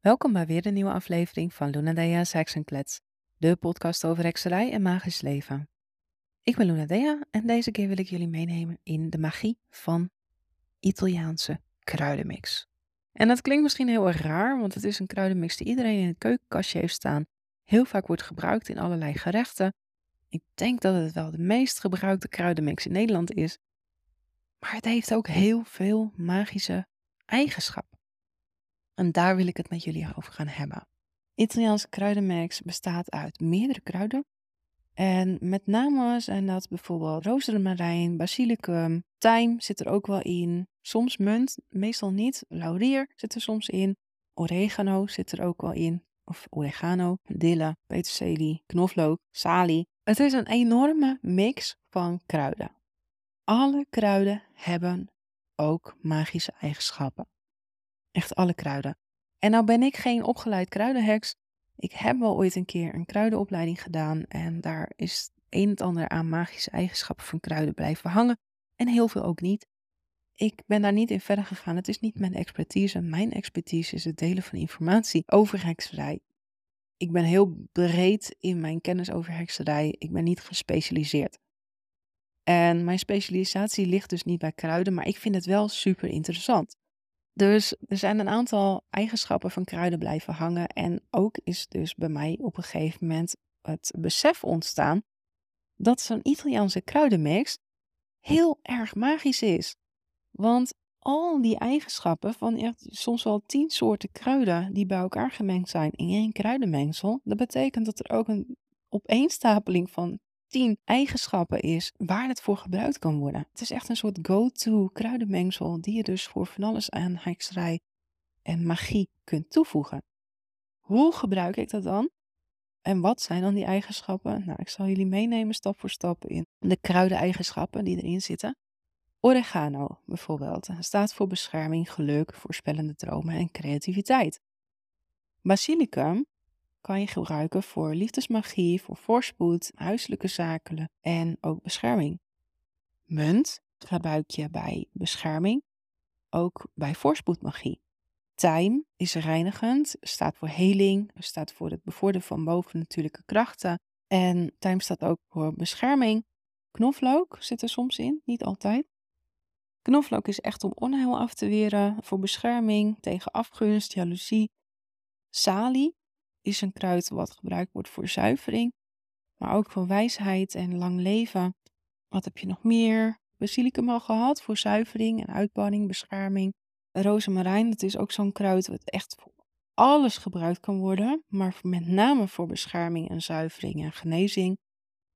Welkom bij weer een nieuwe aflevering van Luna Dea Klets, de podcast over hekserij en magisch leven. Ik ben Luna Dea en deze keer wil ik jullie meenemen in de magie van Italiaanse kruidenmix. En dat klinkt misschien heel erg raar, want het is een kruidenmix die iedereen in het keukenkastje heeft staan. Heel vaak wordt gebruikt in allerlei gerechten. Ik denk dat het wel de meest gebruikte kruidenmix in Nederland is. Maar het heeft ook heel veel magische eigenschappen. En daar wil ik het met jullie over gaan hebben. Italiaanse kruidenmix bestaat uit meerdere kruiden. En met name zijn dat bijvoorbeeld rozemarijn, basilicum, tijm zit er ook wel in. Soms munt, meestal niet. Laurier zit er soms in. Oregano zit er ook wel in. Of oregano, dille, peterselie, knoflook, salie. Het is een enorme mix van kruiden. Alle kruiden hebben ook magische eigenschappen. Echt alle kruiden. En nou ben ik geen opgeleid kruidenheks. Ik heb wel ooit een keer een kruidenopleiding gedaan en daar is een en ander aan magische eigenschappen van kruiden blijven hangen en heel veel ook niet. Ik ben daar niet in verder gegaan. Het is niet mijn expertise. Mijn expertise is het delen van informatie over hekserij. Ik ben heel breed in mijn kennis over hekserij. Ik ben niet gespecialiseerd. En mijn specialisatie ligt dus niet bij kruiden, maar ik vind het wel super interessant. Dus er zijn een aantal eigenschappen van kruiden blijven hangen. En ook is dus bij mij op een gegeven moment het besef ontstaan dat zo'n Italiaanse kruidenmix heel erg magisch is. Want al die eigenschappen van soms wel tien soorten kruiden die bij elkaar gemengd zijn in één kruidenmengsel, dat betekent dat er ook een opeenstapeling van tien eigenschappen is waar het voor gebruikt kan worden. Het is echt een soort go-to kruidenmengsel die je dus voor van alles aan hekserij en magie kunt toevoegen. Hoe gebruik ik dat dan? En wat zijn dan die eigenschappen? Nou, ik zal jullie meenemen stap voor stap in de kruideneigenschappen die erin zitten. Oregano bijvoorbeeld staat voor bescherming, geluk, voorspellende dromen en creativiteit. Basilicum kan je gebruiken voor liefdesmagie, voor voorspoed, huiselijke zaken en ook bescherming. Munt gebruik je bij bescherming, ook bij voorspoedmagie. Tijm is reinigend, staat voor heling, staat voor het bevorderen van bovennatuurlijke krachten. En tijm staat ook voor bescherming. Knoflook zit er soms in, niet altijd. Knoflook is echt om onheil af te weren, voor bescherming tegen afgunst, jaloezie. Salie is een kruid wat gebruikt wordt voor zuivering, maar ook voor wijsheid en lang leven. Wat heb je nog meer? Basilicum al gehad voor zuivering en uitbanning, bescherming. Rozemarijn, dat is ook zo'n kruid wat echt voor alles gebruikt kan worden, maar met name voor bescherming en zuivering en genezing.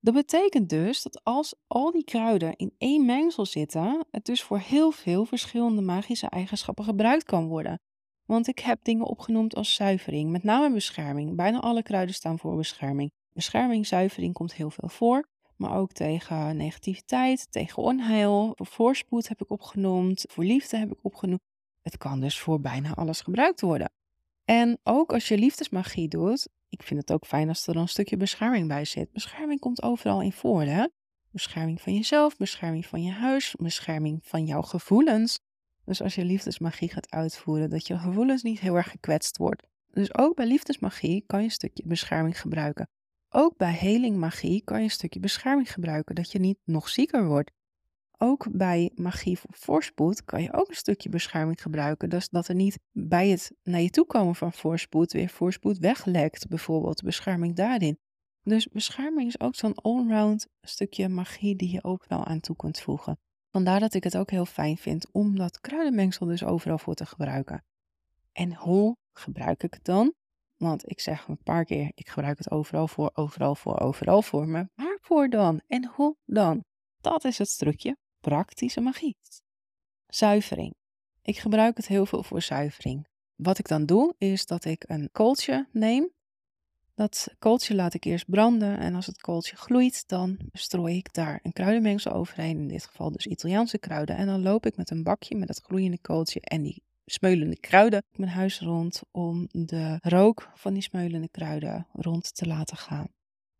Dat betekent dus dat als al die kruiden in één mengsel zitten, het dus voor heel veel verschillende magische eigenschappen gebruikt kan worden. Want ik heb dingen opgenoemd als zuivering, met name bescherming. Bijna alle kruiden staan voor bescherming. Bescherming, zuivering komt heel veel voor. Maar ook tegen negativiteit, tegen onheil. Voor voorspoed heb ik opgenoemd. Voor liefde heb ik opgenoemd. Het kan dus voor bijna alles gebruikt worden. En ook als je liefdesmagie doet, ik vind het ook fijn als er een stukje bescherming bij zit. Bescherming komt overal in voor, hè? Bescherming van jezelf, bescherming van je huis, bescherming van jouw gevoelens. Dus als je liefdesmagie gaat uitvoeren, dat je gevoelens niet heel erg gekwetst wordt. Dus ook bij liefdesmagie kan je een stukje bescherming gebruiken. Ook bij helingmagie kan je een stukje bescherming gebruiken, dat je niet nog zieker wordt. Ook bij magie voor voorspoed kan je ook een stukje bescherming gebruiken. Dus dat er niet bij het naar je toe komen van voorspoed weer voorspoed weglekt, bijvoorbeeld. Bescherming daarin. Dus bescherming is ook zo'n allround stukje magie die je overal aan toe kunt voegen. Vandaar dat ik het ook heel fijn vind om dat kruidenmengsel dus overal voor te gebruiken. En hoe gebruik ik het dan? Want ik zeg een paar keer, ik gebruik het overal voor, overal voor, overal voor. Maar waarvoor dan? En hoe dan? Dat is het stukje praktische magie. Zuivering. Ik gebruik het heel veel voor zuivering. Wat ik dan doe, is dat ik een kooltje neem dat kooltje laat ik eerst branden en als het kooltje gloeit, dan strooi ik daar een kruidenmengsel overheen, in dit geval dus Italiaanse kruiden. En dan loop ik met een bakje met dat gloeiende kooltje en die smeulende kruiden mijn huis rond om de rook van die smeulende kruiden rond te laten gaan.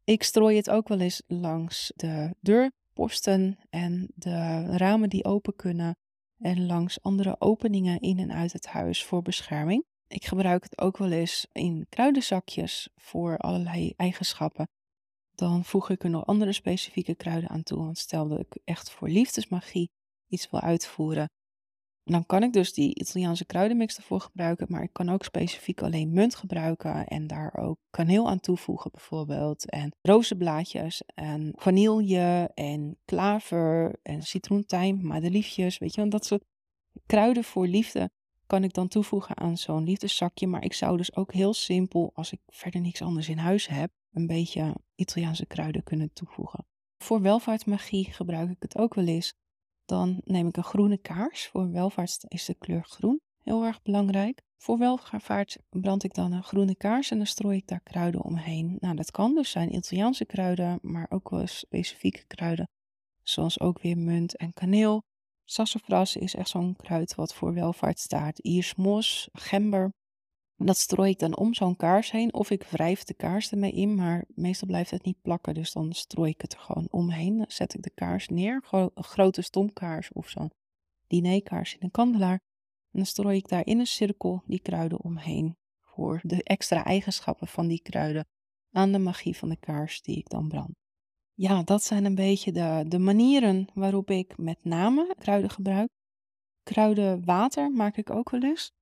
Ik strooi het ook wel eens langs de deurposten en de ramen die open kunnen en langs andere openingen in en uit het huis voor bescherming. Ik gebruik het ook wel eens in kruidenzakjes voor allerlei eigenschappen. Dan voeg ik er nog andere specifieke kruiden aan toe. Want stel dat ik echt voor liefdesmagie iets wil uitvoeren, dan kan ik dus die Italiaanse kruidenmix ervoor gebruiken, maar ik kan ook specifiek alleen munt gebruiken en daar ook kaneel aan toevoegen bijvoorbeeld. En rozenblaadjes en vanille en klaver en citroentijm, madeliefjes, weet je, want dat soort kruiden voor liefde kan ik dan toevoegen aan zo'n liefdeszakje. Maar ik zou dus ook heel simpel, als ik verder niks anders in huis heb, een beetje Italiaanse kruiden kunnen toevoegen. Voor welvaartsmagie gebruik ik het ook wel eens. Dan neem ik een groene kaars. Voor welvaart is de kleur groen heel erg belangrijk. Voor welvaart brand ik dan een groene kaars en dan strooi ik daar kruiden omheen. Nou, dat kan dus zijn Italiaanse kruiden, maar ook wel specifieke kruiden. Zoals ook weer munt en kaneel. Sassafras is echt zo'n kruid wat voor welvaart staat. Iersmos, gember. Dat strooi ik dan om zo'n kaars heen. Of ik wrijf de kaars ermee in, maar meestal blijft het niet plakken. Dus dan strooi ik het er gewoon omheen. Dan zet ik de kaars neer. Een grote stomkaars of zo'n dinerkaars in een kandelaar. En dan strooi ik daar in een cirkel die kruiden omheen. Voor de extra eigenschappen van die kruiden aan de magie van de kaars die ik dan brand. Ja, dat zijn een beetje de, de manieren waarop ik met name kruiden gebruik. Kruidenwater maak ik ook wel eens.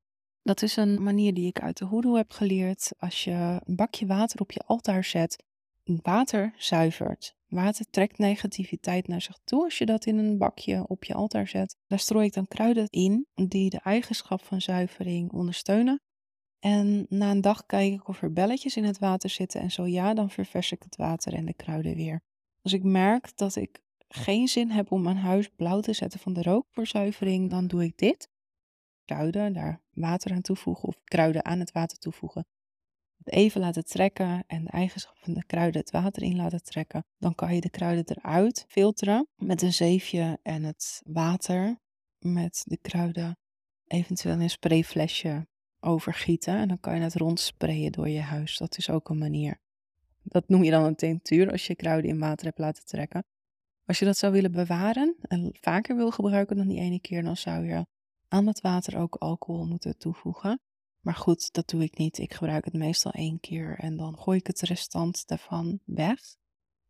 Dat is een manier die ik uit de hoedoe heb geleerd. Als je een bakje water op je altaar zet, water zuivert. Water trekt negativiteit naar zich toe als je dat in een bakje op je altaar zet. Daar strooi ik dan kruiden in die de eigenschap van zuivering ondersteunen. En na een dag kijk ik of er belletjes in het water zitten en zo ja, dan ververs ik het water en de kruiden weer. Als ik merk dat ik geen zin heb om mijn huis blauw te zetten van de rook voor zuivering, dan doe ik dit. Kruiden, daar water aan toevoegen of kruiden aan het water toevoegen. Even laten trekken en de eigenschappen van de kruiden het water in laten trekken. Dan kan je de kruiden eruit filteren met een zeefje en het water met de kruiden eventueel in een sprayflesje overgieten. En dan kan je het rondsprayen door je huis. Dat is ook een manier. Dat noem je dan een tinctuur als je kruiden in water hebt laten trekken. Als je dat zou willen bewaren en vaker wil gebruiken dan die ene keer, dan zou je aan het water ook alcohol moeten toevoegen. Maar goed, dat doe ik niet. Ik gebruik het meestal één keer en dan gooi ik het restant daarvan weg.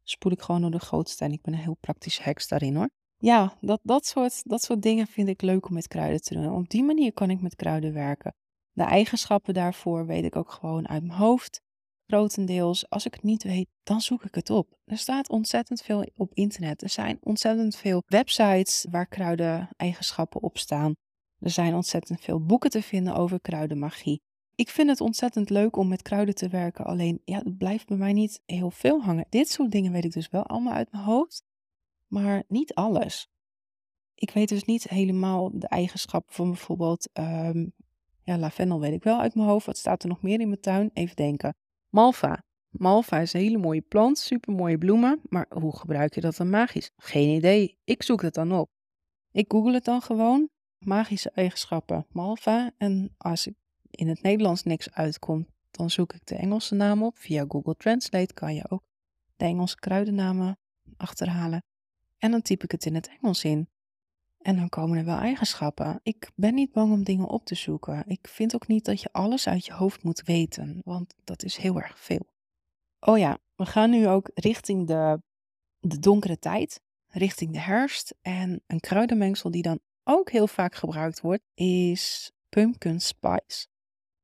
Spoel ik gewoon door de grootste en ik ben een heel praktisch heks daarin hoor. Ja, dat, dat, soort, dat soort dingen vind ik leuk om met kruiden te doen. Op die manier kan ik met kruiden werken. De eigenschappen daarvoor weet ik ook gewoon uit mijn hoofd grotendeels, als ik het niet weet, dan zoek ik het op. Er staat ontzettend veel op internet. Er zijn ontzettend veel websites waar kruiden-eigenschappen op staan. Er zijn ontzettend veel boeken te vinden over kruidenmagie. Ik vind het ontzettend leuk om met kruiden te werken, alleen ja, het blijft bij mij niet heel veel hangen. Dit soort dingen weet ik dus wel allemaal uit mijn hoofd, maar niet alles. Ik weet dus niet helemaal de eigenschappen van bijvoorbeeld, um, ja, lavendel weet ik wel uit mijn hoofd. Wat staat er nog meer in mijn tuin? Even denken. Malva. Malva is een hele mooie plant, super mooie bloemen, maar hoe gebruik je dat dan magisch? Geen idee. Ik zoek het dan op. Ik google het dan gewoon. Magische eigenschappen Malva. En als ik in het Nederlands niks uitkomt, dan zoek ik de Engelse naam op. Via Google Translate kan je ook de Engelse kruidennamen achterhalen. En dan typ ik het in het Engels in. En dan komen er wel eigenschappen. Ik ben niet bang om dingen op te zoeken. Ik vind ook niet dat je alles uit je hoofd moet weten, want dat is heel erg veel. Oh ja, we gaan nu ook richting de, de donkere tijd, richting de herfst. En een kruidenmengsel die dan ook heel vaak gebruikt wordt, is pumpkin spice.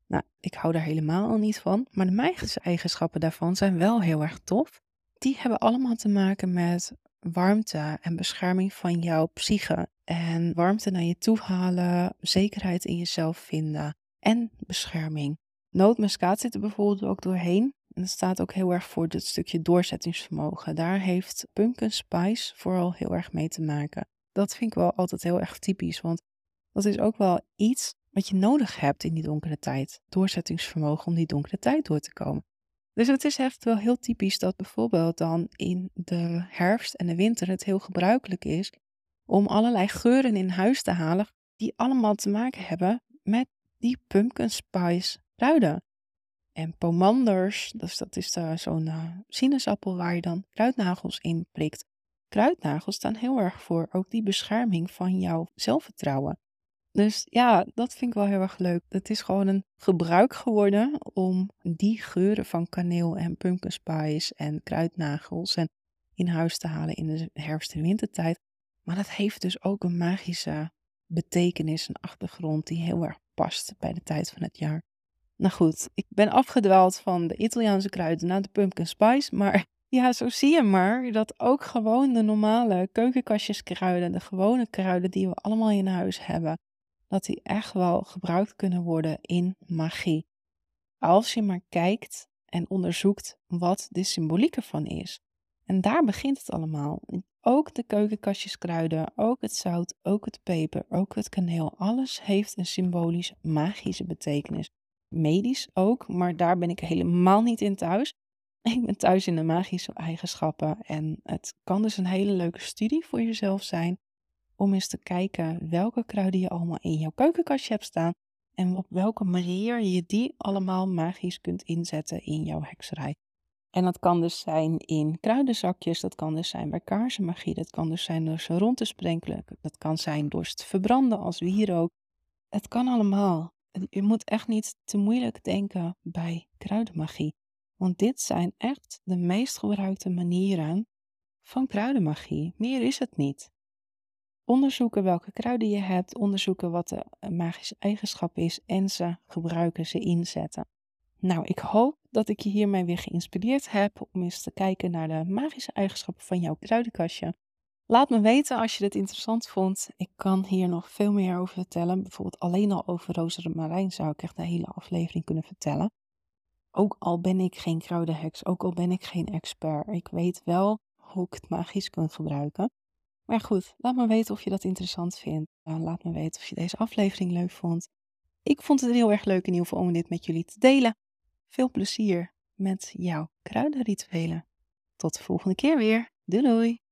Nou, ik hou daar helemaal niet van, maar de eigenschappen daarvan zijn wel heel erg tof. Die hebben allemaal te maken met warmte en bescherming van jouw psyche. En warmte naar je toe halen, zekerheid in jezelf vinden en bescherming. Nootmuskaat zit er bijvoorbeeld ook doorheen. En dat staat ook heel erg voor dit stukje doorzettingsvermogen. Daar heeft pumpkin spice vooral heel erg mee te maken. Dat vind ik wel altijd heel erg typisch, want dat is ook wel iets wat je nodig hebt in die donkere tijd. Doorzettingsvermogen om die donkere tijd door te komen. Dus het is echt wel heel typisch dat bijvoorbeeld dan in de herfst en de winter het heel gebruikelijk is om allerlei geuren in huis te halen die allemaal te maken hebben met die pumpkin spice kruiden. En pomanders, dus dat is zo'n uh, sinaasappel waar je dan kruidnagels in prikt. Kruidnagels staan heel erg voor ook die bescherming van jouw zelfvertrouwen. Dus ja, dat vind ik wel heel erg leuk. Het is gewoon een gebruik geworden om die geuren van kaneel en pumpkin spice en kruidnagels en in huis te halen in de herfst- en wintertijd. Maar dat heeft dus ook een magische betekenis, een achtergrond die heel erg past bij de tijd van het jaar. Nou goed, ik ben afgedwaald van de Italiaanse kruiden naar de pumpkin spice, maar ja, zo zie je maar dat ook gewoon de normale keukenkastjeskruiden, de gewone kruiden die we allemaal in huis hebben, dat die echt wel gebruikt kunnen worden in magie. Als je maar kijkt en onderzoekt wat de symboliek ervan is. En daar begint het allemaal. Ook de keukenkastjeskruiden, ook het zout, ook het peper, ook het kaneel. Alles heeft een symbolisch magische betekenis. Medisch ook, maar daar ben ik helemaal niet in thuis. Ik ben thuis in de magische eigenschappen en het kan dus een hele leuke studie voor jezelf zijn om eens te kijken welke kruiden je allemaal in jouw keukenkastje hebt staan en op welke manier je die allemaal magisch kunt inzetten in jouw hekserij. En dat kan dus zijn in kruidenzakjes, dat kan dus zijn bij kaarsenmagie, dat kan dus zijn door ze rond te sprenkelen, dat kan zijn door ze te verbranden als wierook. Het kan allemaal. Je moet echt niet te moeilijk denken bij kruidenmagie. Want dit zijn echt de meest gebruikte manieren van kruidenmagie. Meer is het niet. Onderzoeken welke kruiden je hebt, onderzoeken wat de magische eigenschap is en ze gebruiken, ze inzetten. Nou, ik hoop dat ik je hiermee weer geïnspireerd heb om eens te kijken naar de magische eigenschappen van jouw kruidenkastje. Laat me weten als je dit interessant vond. Ik kan hier nog veel meer over vertellen. Bijvoorbeeld alleen al over rozemarijn zou ik echt een hele aflevering kunnen vertellen. Ook al ben ik geen kruidenheks, ook al ben ik geen expert. Ik weet wel hoe ik het magisch kan gebruiken. Maar goed, laat me weten of je dat interessant vindt. laat me weten of je deze aflevering leuk vond. Ik vond het heel erg leuk in ieder geval om dit met jullie te delen. Veel plezier met jouw kruidenrituelen. Tot de volgende keer weer. Doei doei!